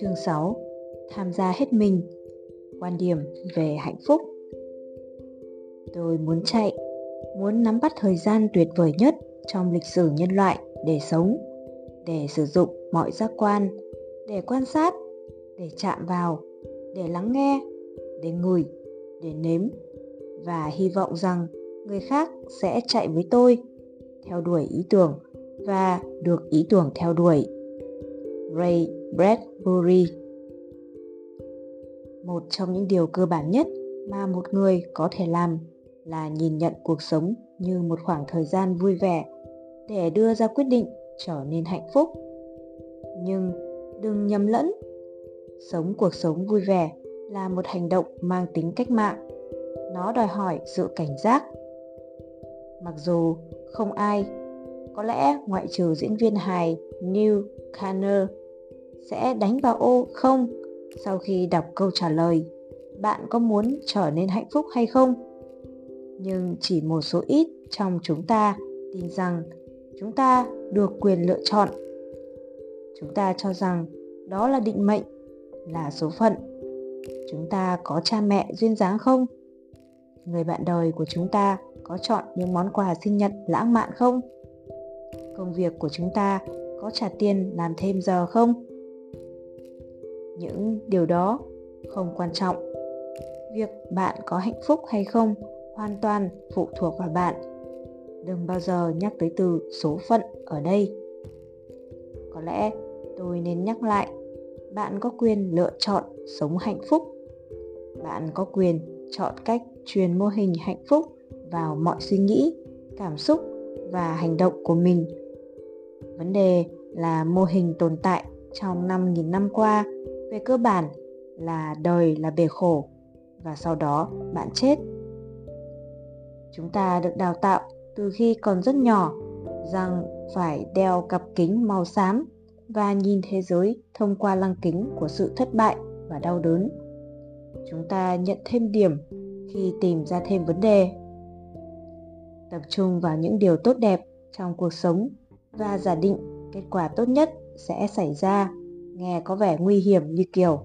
Chương 6 Tham gia hết mình Quan điểm về hạnh phúc Tôi muốn chạy, muốn nắm bắt thời gian tuyệt vời nhất trong lịch sử nhân loại để sống, để sử dụng mọi giác quan, để quan sát, để chạm vào, để lắng nghe, để ngửi, để nếm và hy vọng rằng người khác sẽ chạy với tôi, theo đuổi ý tưởng và được ý tưởng theo đuổi. Ray Bradbury Một trong những điều cơ bản nhất mà một người có thể làm là nhìn nhận cuộc sống như một khoảng thời gian vui vẻ để đưa ra quyết định trở nên hạnh phúc. Nhưng đừng nhầm lẫn, sống cuộc sống vui vẻ là một hành động mang tính cách mạng. Nó đòi hỏi sự cảnh giác. Mặc dù không ai, có lẽ ngoại trừ diễn viên hài Neil Kanner sẽ đánh vào ô không? Sau khi đọc câu trả lời, bạn có muốn trở nên hạnh phúc hay không? Nhưng chỉ một số ít trong chúng ta tin rằng chúng ta được quyền lựa chọn. Chúng ta cho rằng đó là định mệnh, là số phận. Chúng ta có cha mẹ duyên dáng không? Người bạn đời của chúng ta có chọn những món quà sinh nhật lãng mạn không? Công việc của chúng ta có trả tiền làm thêm giờ không? Những điều đó không quan trọng. Việc bạn có hạnh phúc hay không hoàn toàn phụ thuộc vào bạn. Đừng bao giờ nhắc tới từ số phận ở đây. Có lẽ tôi nên nhắc lại, bạn có quyền lựa chọn sống hạnh phúc. Bạn có quyền chọn cách truyền mô hình hạnh phúc vào mọi suy nghĩ, cảm xúc và hành động của mình. Vấn đề là mô hình tồn tại trong 5.000 năm qua về cơ bản là đời là bể khổ và sau đó bạn chết. Chúng ta được đào tạo từ khi còn rất nhỏ rằng phải đeo cặp kính màu xám và nhìn thế giới thông qua lăng kính của sự thất bại và đau đớn. Chúng ta nhận thêm điểm khi tìm ra thêm vấn đề. Tập trung vào những điều tốt đẹp trong cuộc sống và giả định kết quả tốt nhất sẽ xảy ra nghe có vẻ nguy hiểm như kiểu,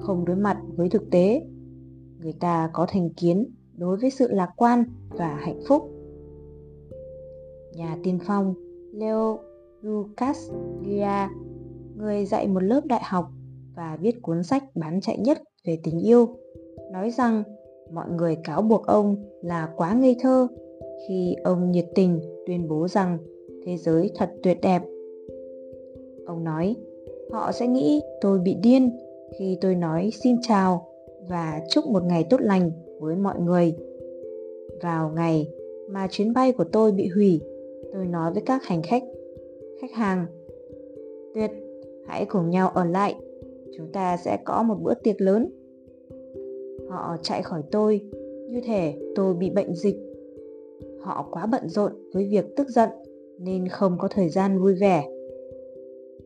không đối mặt với thực tế. Người ta có thành kiến đối với sự lạc quan và hạnh phúc. Nhà tiên phong leo lucas Gia người dạy một lớp đại học và viết cuốn sách bán chạy nhất về tình yêu, nói rằng mọi người cáo buộc ông là quá ngây thơ khi ông nhiệt tình tuyên bố rằng thế giới thật tuyệt đẹp. Ông nói họ sẽ nghĩ tôi bị điên khi tôi nói xin chào và chúc một ngày tốt lành với mọi người. Vào ngày mà chuyến bay của tôi bị hủy, tôi nói với các hành khách khách hàng, tuyệt, hãy cùng nhau ở lại, chúng ta sẽ có một bữa tiệc lớn. Họ chạy khỏi tôi, như thể tôi bị bệnh dịch. Họ quá bận rộn với việc tức giận nên không có thời gian vui vẻ.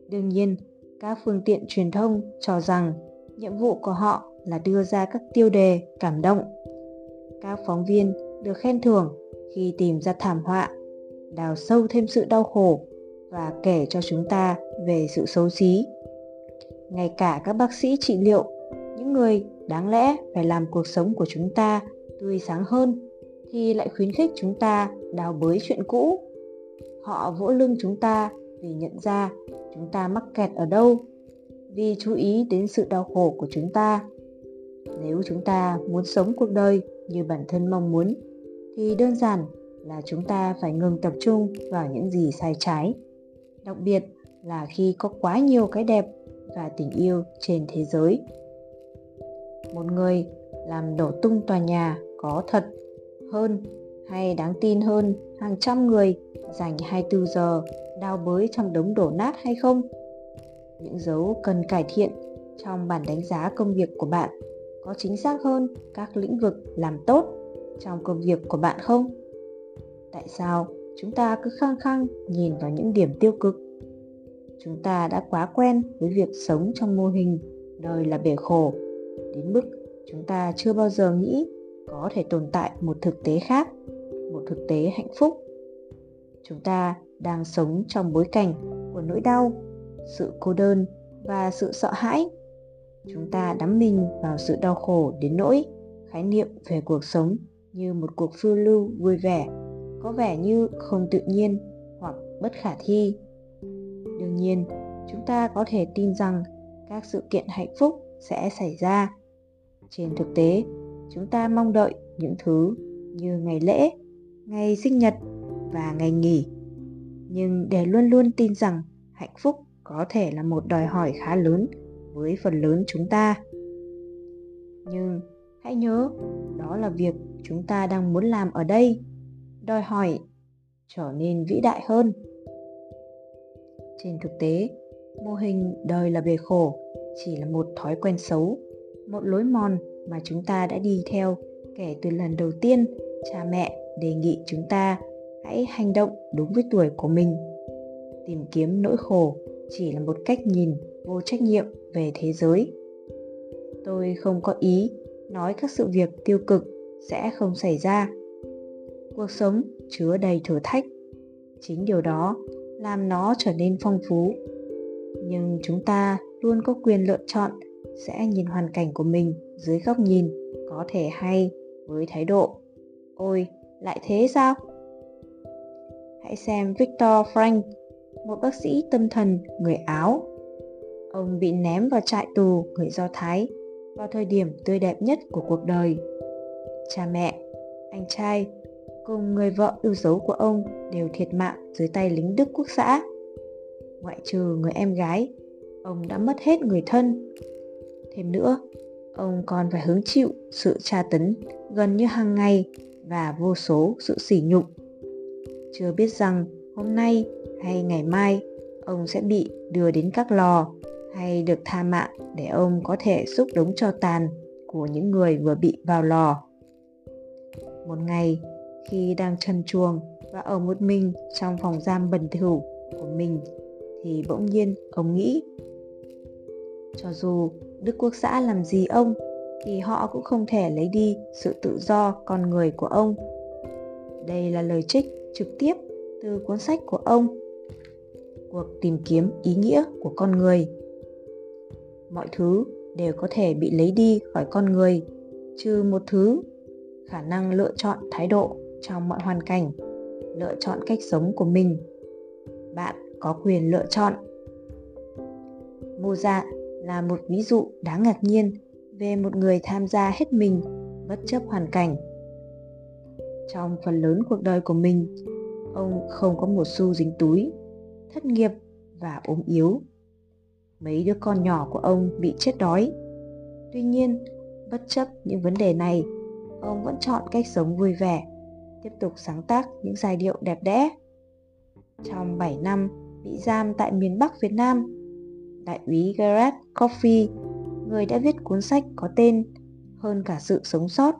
Đương nhiên các phương tiện truyền thông cho rằng nhiệm vụ của họ là đưa ra các tiêu đề, cảm động. Các phóng viên được khen thưởng khi tìm ra thảm họa, đào sâu thêm sự đau khổ và kể cho chúng ta về sự xấu xí. Ngay cả các bác sĩ trị liệu, những người đáng lẽ phải làm cuộc sống của chúng ta tươi sáng hơn thì lại khuyến khích chúng ta đào bới chuyện cũ. Họ vỗ lưng chúng ta để nhận ra chúng ta mắc kẹt ở đâu. Vì chú ý đến sự đau khổ của chúng ta. Nếu chúng ta muốn sống cuộc đời như bản thân mong muốn, thì đơn giản là chúng ta phải ngừng tập trung vào những gì sai trái. Đặc biệt là khi có quá nhiều cái đẹp và tình yêu trên thế giới. Một người làm đổ tung tòa nhà có thật hơn hay đáng tin hơn hàng trăm người dành 24 giờ đào bới trong đống đổ nát hay không? Những dấu cần cải thiện trong bản đánh giá công việc của bạn có chính xác hơn các lĩnh vực làm tốt trong công việc của bạn không? Tại sao chúng ta cứ khăng khăng nhìn vào những điểm tiêu cực? Chúng ta đã quá quen với việc sống trong mô hình đời là bể khổ, đến mức chúng ta chưa bao giờ nghĩ có thể tồn tại một thực tế khác một thực tế hạnh phúc. Chúng ta đang sống trong bối cảnh của nỗi đau, sự cô đơn và sự sợ hãi. Chúng ta đắm mình vào sự đau khổ đến nỗi khái niệm về cuộc sống như một cuộc phiêu lưu vui vẻ, có vẻ như không tự nhiên hoặc bất khả thi. Đương nhiên, chúng ta có thể tin rằng các sự kiện hạnh phúc sẽ xảy ra. Trên thực tế, chúng ta mong đợi những thứ như ngày lễ ngày sinh nhật và ngày nghỉ. Nhưng để luôn luôn tin rằng hạnh phúc có thể là một đòi hỏi khá lớn với phần lớn chúng ta. Nhưng hãy nhớ, đó là việc chúng ta đang muốn làm ở đây, đòi hỏi trở nên vĩ đại hơn. Trên thực tế, mô hình đời là bề khổ chỉ là một thói quen xấu, một lối mòn mà chúng ta đã đi theo kể từ lần đầu tiên cha mẹ đề nghị chúng ta hãy hành động đúng với tuổi của mình. Tìm kiếm nỗi khổ chỉ là một cách nhìn vô trách nhiệm về thế giới. Tôi không có ý nói các sự việc tiêu cực sẽ không xảy ra. Cuộc sống chứa đầy thử thách. Chính điều đó làm nó trở nên phong phú. Nhưng chúng ta luôn có quyền lựa chọn sẽ nhìn hoàn cảnh của mình dưới góc nhìn có thể hay với thái độ. Ôi lại thế sao? Hãy xem victor frank, một bác sĩ tâm thần, người áo. Ông bị ném vào trại tù người do thái vào thời điểm tươi đẹp nhất của cuộc đời. Cha mẹ, anh trai cùng người vợ yêu dấu của ông đều thiệt mạng dưới tay lính đức quốc xã. Ngoại trừ người em gái, ông đã mất hết người thân. Thêm nữa, ông còn phải hứng chịu sự tra tấn gần như hàng ngày và vô số sự sỉ nhục. Chưa biết rằng hôm nay hay ngày mai, ông sẽ bị đưa đến các lò hay được tha mạng để ông có thể xúc đống cho tàn của những người vừa bị vào lò. Một ngày, khi đang trần chuồng và ở một mình trong phòng giam bẩn thỉu của mình, thì bỗng nhiên ông nghĩ, cho dù đức quốc xã làm gì ông thì họ cũng không thể lấy đi sự tự do con người của ông. Đây là lời trích trực tiếp từ cuốn sách của ông, cuộc tìm kiếm ý nghĩa của con người. Mọi thứ đều có thể bị lấy đi khỏi con người, trừ một thứ, khả năng lựa chọn thái độ trong mọi hoàn cảnh, lựa chọn cách sống của mình. Bạn có quyền lựa chọn. Mô dạ là một ví dụ đáng ngạc nhiên về một người tham gia hết mình, bất chấp hoàn cảnh. Trong phần lớn cuộc đời của mình, ông không có một xu dính túi, thất nghiệp và ốm yếu. Mấy đứa con nhỏ của ông bị chết đói. Tuy nhiên, bất chấp những vấn đề này, ông vẫn chọn cách sống vui vẻ, tiếp tục sáng tác những giai điệu đẹp đẽ. Trong 7 năm bị giam tại miền Bắc Việt Nam, đại úy Garrett Coffey người đã viết cuốn sách có tên hơn cả sự sống sót,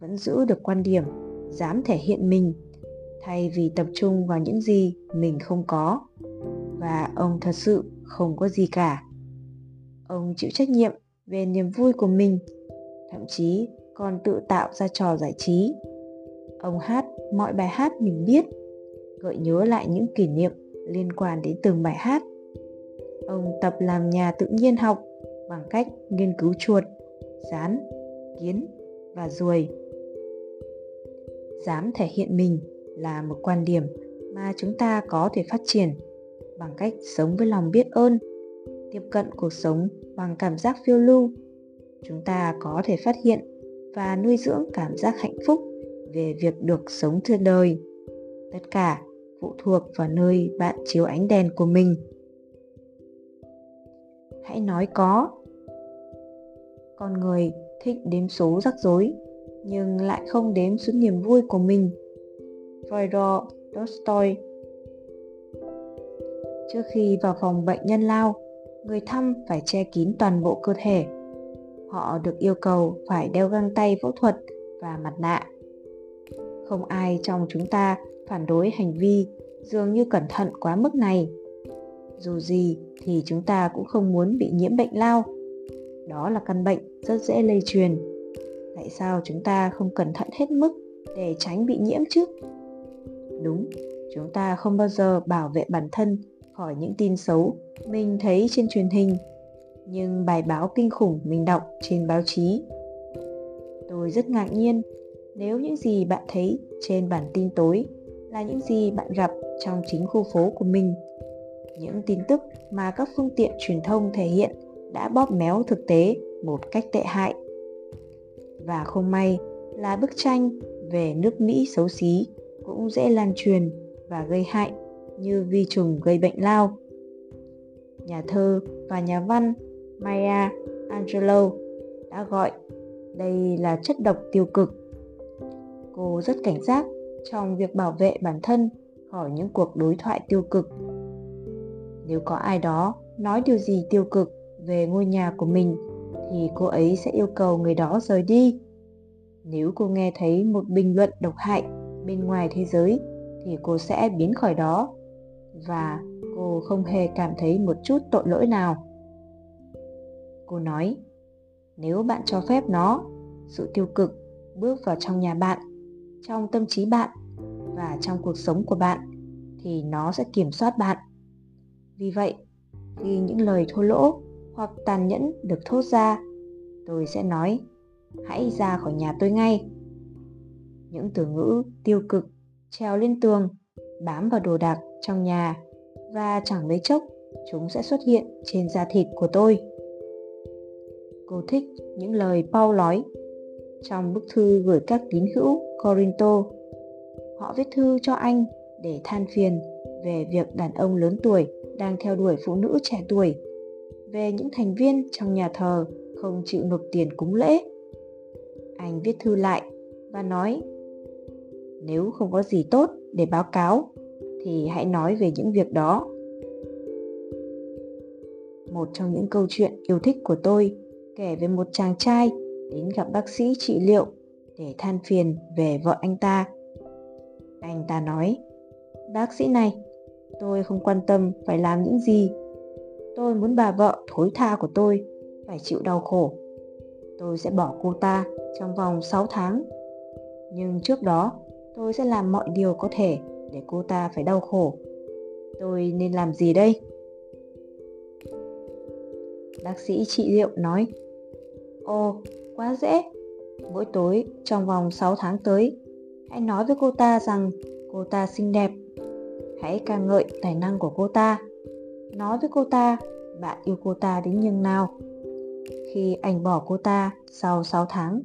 vẫn giữ được quan điểm, dám thể hiện mình, thay vì tập trung vào những gì mình không có. Và ông thật sự không có gì cả. Ông chịu trách nhiệm về niềm vui của mình, thậm chí còn tự tạo ra trò giải trí. Ông hát mọi bài hát mình biết, gợi nhớ lại những kỷ niệm liên quan đến từng bài hát. Ông tập làm nhà tự nhiên học bằng cách nghiên cứu chuột, rán, kiến và ruồi. Dám thể hiện mình là một quan điểm mà chúng ta có thể phát triển bằng cách sống với lòng biết ơn, tiếp cận cuộc sống bằng cảm giác phiêu lưu. Chúng ta có thể phát hiện và nuôi dưỡng cảm giác hạnh phúc về việc được sống trên đời. Tất cả phụ thuộc vào nơi bạn chiếu ánh đèn của mình hãy nói có con người thích đếm số rắc rối nhưng lại không đếm số niềm vui của mình Fyodor Dostoy Trước khi vào phòng bệnh nhân lao, người thăm phải che kín toàn bộ cơ thể. Họ được yêu cầu phải đeo găng tay phẫu thuật và mặt nạ. Không ai trong chúng ta phản đối hành vi dường như cẩn thận quá mức này. Dù gì thì chúng ta cũng không muốn bị nhiễm bệnh lao. Đó là căn bệnh rất dễ lây truyền. Tại sao chúng ta không cẩn thận hết mức để tránh bị nhiễm chứ? Đúng, chúng ta không bao giờ bảo vệ bản thân khỏi những tin xấu mình thấy trên truyền hình nhưng bài báo kinh khủng mình đọc trên báo chí. Tôi rất ngạc nhiên nếu những gì bạn thấy trên bản tin tối là những gì bạn gặp trong chính khu phố của mình. Những tin tức mà các phương tiện truyền thông thể hiện đã bóp méo thực tế một cách tệ hại. Và không may là bức tranh về nước Mỹ xấu xí cũng dễ lan truyền và gây hại như vi trùng gây bệnh lao. Nhà thơ và nhà văn Maya Angelou đã gọi đây là chất độc tiêu cực. Cô rất cảnh giác trong việc bảo vệ bản thân khỏi những cuộc đối thoại tiêu cực. Nếu có ai đó nói điều gì tiêu cực về ngôi nhà của mình thì cô ấy sẽ yêu cầu người đó rời đi. Nếu cô nghe thấy một bình luận độc hại bên ngoài thế giới thì cô sẽ biến khỏi đó và cô không hề cảm thấy một chút tội lỗi nào. Cô nói, nếu bạn cho phép nó, sự tiêu cực bước vào trong nhà bạn, trong tâm trí bạn và trong cuộc sống của bạn thì nó sẽ kiểm soát bạn. Vì vậy, khi những lời thô lỗ hoặc tàn nhẫn được thốt ra, tôi sẽ nói, hãy ra khỏi nhà tôi ngay. Những từ ngữ tiêu cực treo lên tường, bám vào đồ đạc trong nhà và chẳng mấy chốc chúng sẽ xuất hiện trên da thịt của tôi. Cô thích những lời Paul nói trong bức thư gửi các tín hữu Corinto. Họ viết thư cho anh để than phiền về việc đàn ông lớn tuổi đang theo đuổi phụ nữ trẻ tuổi, về những thành viên trong nhà thờ không chịu nộp tiền cúng lễ. Anh viết thư lại và nói nếu không có gì tốt để báo cáo thì hãy nói về những việc đó. Một trong những câu chuyện yêu thích của tôi kể về một chàng trai đến gặp bác sĩ trị liệu để than phiền về vợ anh ta. Anh ta nói bác sĩ này tôi không quan tâm phải làm những gì. Tôi muốn bà vợ thối tha của tôi, phải chịu đau khổ. Tôi sẽ bỏ cô ta trong vòng 6 tháng. Nhưng trước đó, tôi sẽ làm mọi điều có thể để cô ta phải đau khổ. Tôi nên làm gì đây? Bác sĩ trị liệu nói, ồ, quá dễ. Mỗi tối trong vòng 6 tháng tới, hãy nói với cô ta rằng cô ta xinh đẹp hãy ca ngợi tài năng của cô ta. Nói với cô ta, bạn yêu cô ta đến nhường nào? Khi anh bỏ cô ta sau 6 tháng,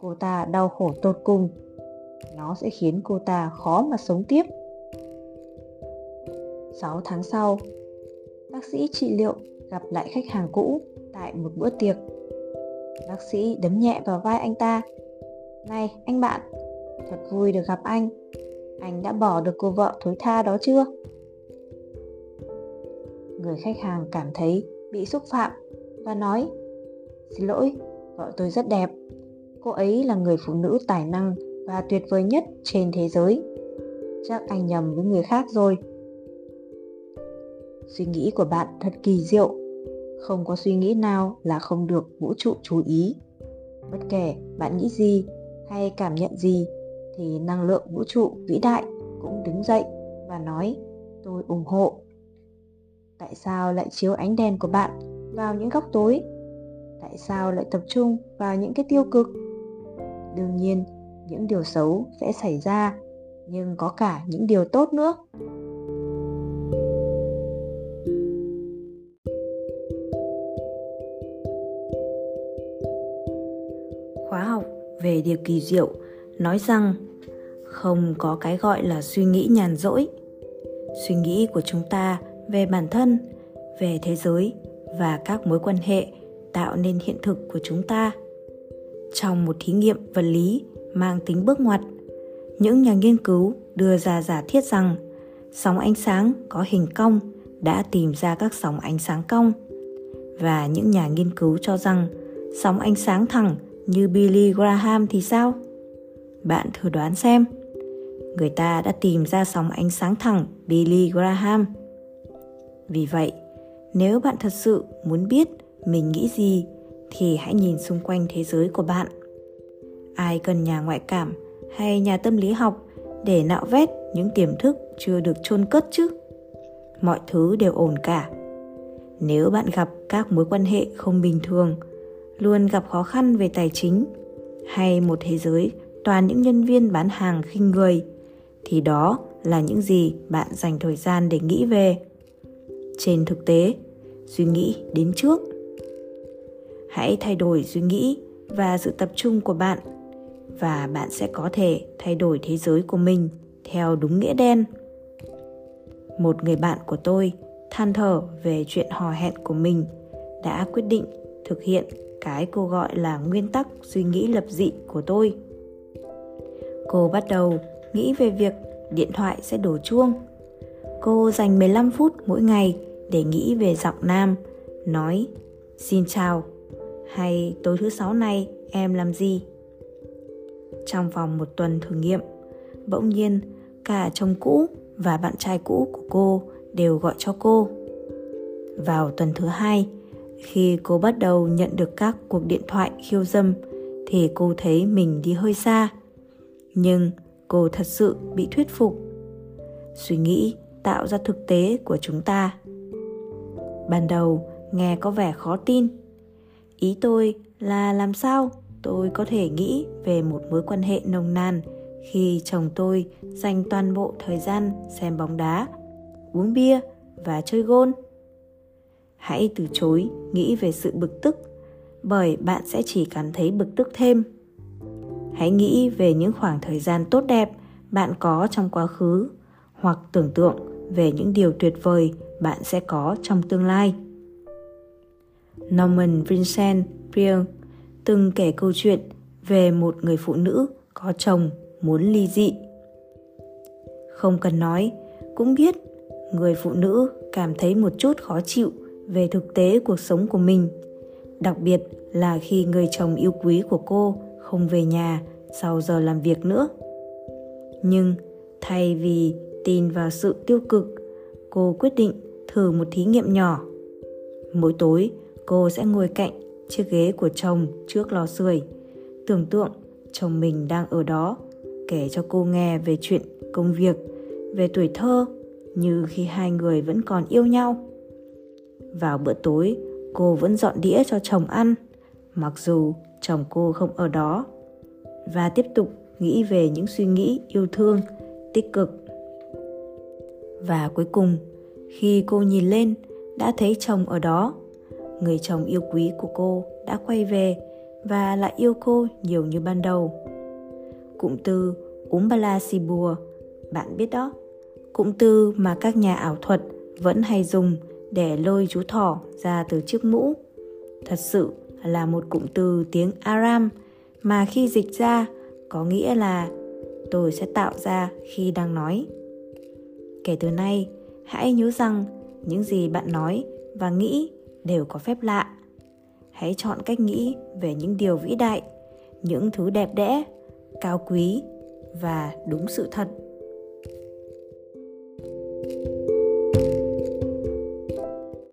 cô ta đau khổ tột cùng. Nó sẽ khiến cô ta khó mà sống tiếp. 6 tháng sau, bác sĩ trị liệu gặp lại khách hàng cũ tại một bữa tiệc. Bác sĩ đấm nhẹ vào vai anh ta. Này, anh bạn, thật vui được gặp anh anh đã bỏ được cô vợ thối tha đó chưa? Người khách hàng cảm thấy bị xúc phạm và nói, xin lỗi, vợ tôi rất đẹp. Cô ấy là người phụ nữ tài năng và tuyệt vời nhất trên thế giới. Chắc anh nhầm với người khác rồi. Suy nghĩ của bạn thật kỳ diệu. Không có suy nghĩ nào là không được vũ trụ chú ý. Bất kể bạn nghĩ gì hay cảm nhận gì thì năng lượng vũ trụ vĩ đại cũng đứng dậy và nói, tôi ủng hộ. Tại sao lại chiếu ánh đèn của bạn vào những góc tối? Tại sao lại tập trung vào những cái tiêu cực? Đương nhiên, những điều xấu sẽ xảy ra, nhưng có cả những điều tốt nữa. Khóa học về điều kỳ diệu nói rằng, không có cái gọi là suy nghĩ nhàn rỗi. Suy nghĩ của chúng ta về bản thân, về thế giới và các mối quan hệ tạo nên hiện thực của chúng ta. Trong một thí nghiệm vật lý mang tính bước ngoặt, những nhà nghiên cứu đưa ra giả thiết rằng sóng ánh sáng có hình cong đã tìm ra các sóng ánh sáng cong. Và những nhà nghiên cứu cho rằng sóng ánh sáng thẳng như Billy Graham thì sao? Bạn thử đoán xem. Người ta đã tìm ra sóng ánh sáng thẳng Billy Graham. Vì vậy, nếu bạn thật sự muốn biết mình nghĩ gì thì hãy nhìn xung quanh thế giới của bạn. Ai cần nhà ngoại cảm hay nhà tâm lý học để nạo vét những tiềm thức chưa được chôn cất chứ? Mọi thứ đều ổn cả. nếu bạn gặp các mối quan hệ không bình thường luôn gặp khó khăn về tài chính hay một thế giới toàn những nhân viên bán hàng khinh người, thì đó là những gì bạn dành thời gian để nghĩ về. Trên thực tế, suy nghĩ đến trước. Hãy thay đổi suy nghĩ và sự tập trung của bạn, và bạn sẽ có thể thay đổi thế giới của mình theo đúng nghĩa đen. Một người bạn của tôi than thở về chuyện hò hẹn của mình đã quyết định thực hiện cái cô gọi là nguyên tắc suy nghĩ lập dị của tôi cô bắt đầu nghĩ về việc điện thoại sẽ đổ chuông. Cô dành 15 phút mỗi ngày để nghĩ về giọng nam, nói, xin chào, hay tối thứ sáu này em làm gì? Trong vòng một tuần thử nghiệm, bỗng nhiên cả chồng cũ và bạn trai cũ của cô đều gọi cho cô. Vào tuần thứ hai, khi cô bắt đầu nhận được các cuộc điện thoại khiêu dâm, thì cô thấy mình đi hơi xa nhưng cô thật sự bị thuyết phục. Suy nghĩ tạo ra thực tế của chúng ta. Ban đầu nghe có vẻ khó tin. Ý tôi là làm sao tôi có thể nghĩ về một mối quan hệ nồng nàn khi chồng tôi dành toàn bộ thời gian xem bóng đá, uống bia và chơi gôn. Hãy từ chối nghĩ về sự bực tức, bởi bạn sẽ chỉ cảm thấy bực tức thêm hãy nghĩ về những khoảng thời gian tốt đẹp bạn có trong quá khứ, hoặc tưởng tượng về những điều tuyệt vời bạn sẽ có trong tương lai. Norman vincent peale từng kể câu chuyện về một người phụ nữ có chồng muốn ly dị. Không cần nói, cũng biết người phụ nữ cảm thấy một chút khó chịu về thực tế cuộc sống của mình, đặc biệt là khi người chồng yêu quý của cô không về nhà sau giờ làm việc nữa. Nhưng thay vì tin vào sự tiêu cực, cô quyết định thử một thí nghiệm nhỏ. Mỗi tối, cô sẽ ngồi cạnh chiếc ghế của chồng trước lò sưởi, tưởng tượng chồng mình đang ở đó, kể cho cô nghe về chuyện công việc, về tuổi thơ như khi hai người vẫn còn yêu nhau. Vào bữa tối, cô vẫn dọn đĩa cho chồng ăn, mặc dù chồng cô không ở đó. Và tiếp tục nghĩ về những suy nghĩ yêu thương, tích cực. Và cuối cùng, khi cô nhìn lên, đã thấy chồng ở đó. Người chồng yêu quý của cô đã quay về và lại yêu cô nhiều như ban đầu. Cụm từ umbala sibua bạn biết đó. Cụm từ mà các nhà ảo thuật vẫn hay dùng để lôi chú thỏ ra từ chiếc mũ. Thật sự là một cụm từ tiếng aram, mà khi dịch ra, có nghĩa là tôi sẽ tạo ra khi đang nói. Kể từ nay, hãy nhớ rằng những gì bạn nói và nghĩ đều có phép lạ. Hãy chọn cách nghĩ về những điều vĩ đại, những thứ đẹp đẽ, cao quý và đúng sự thật. thank you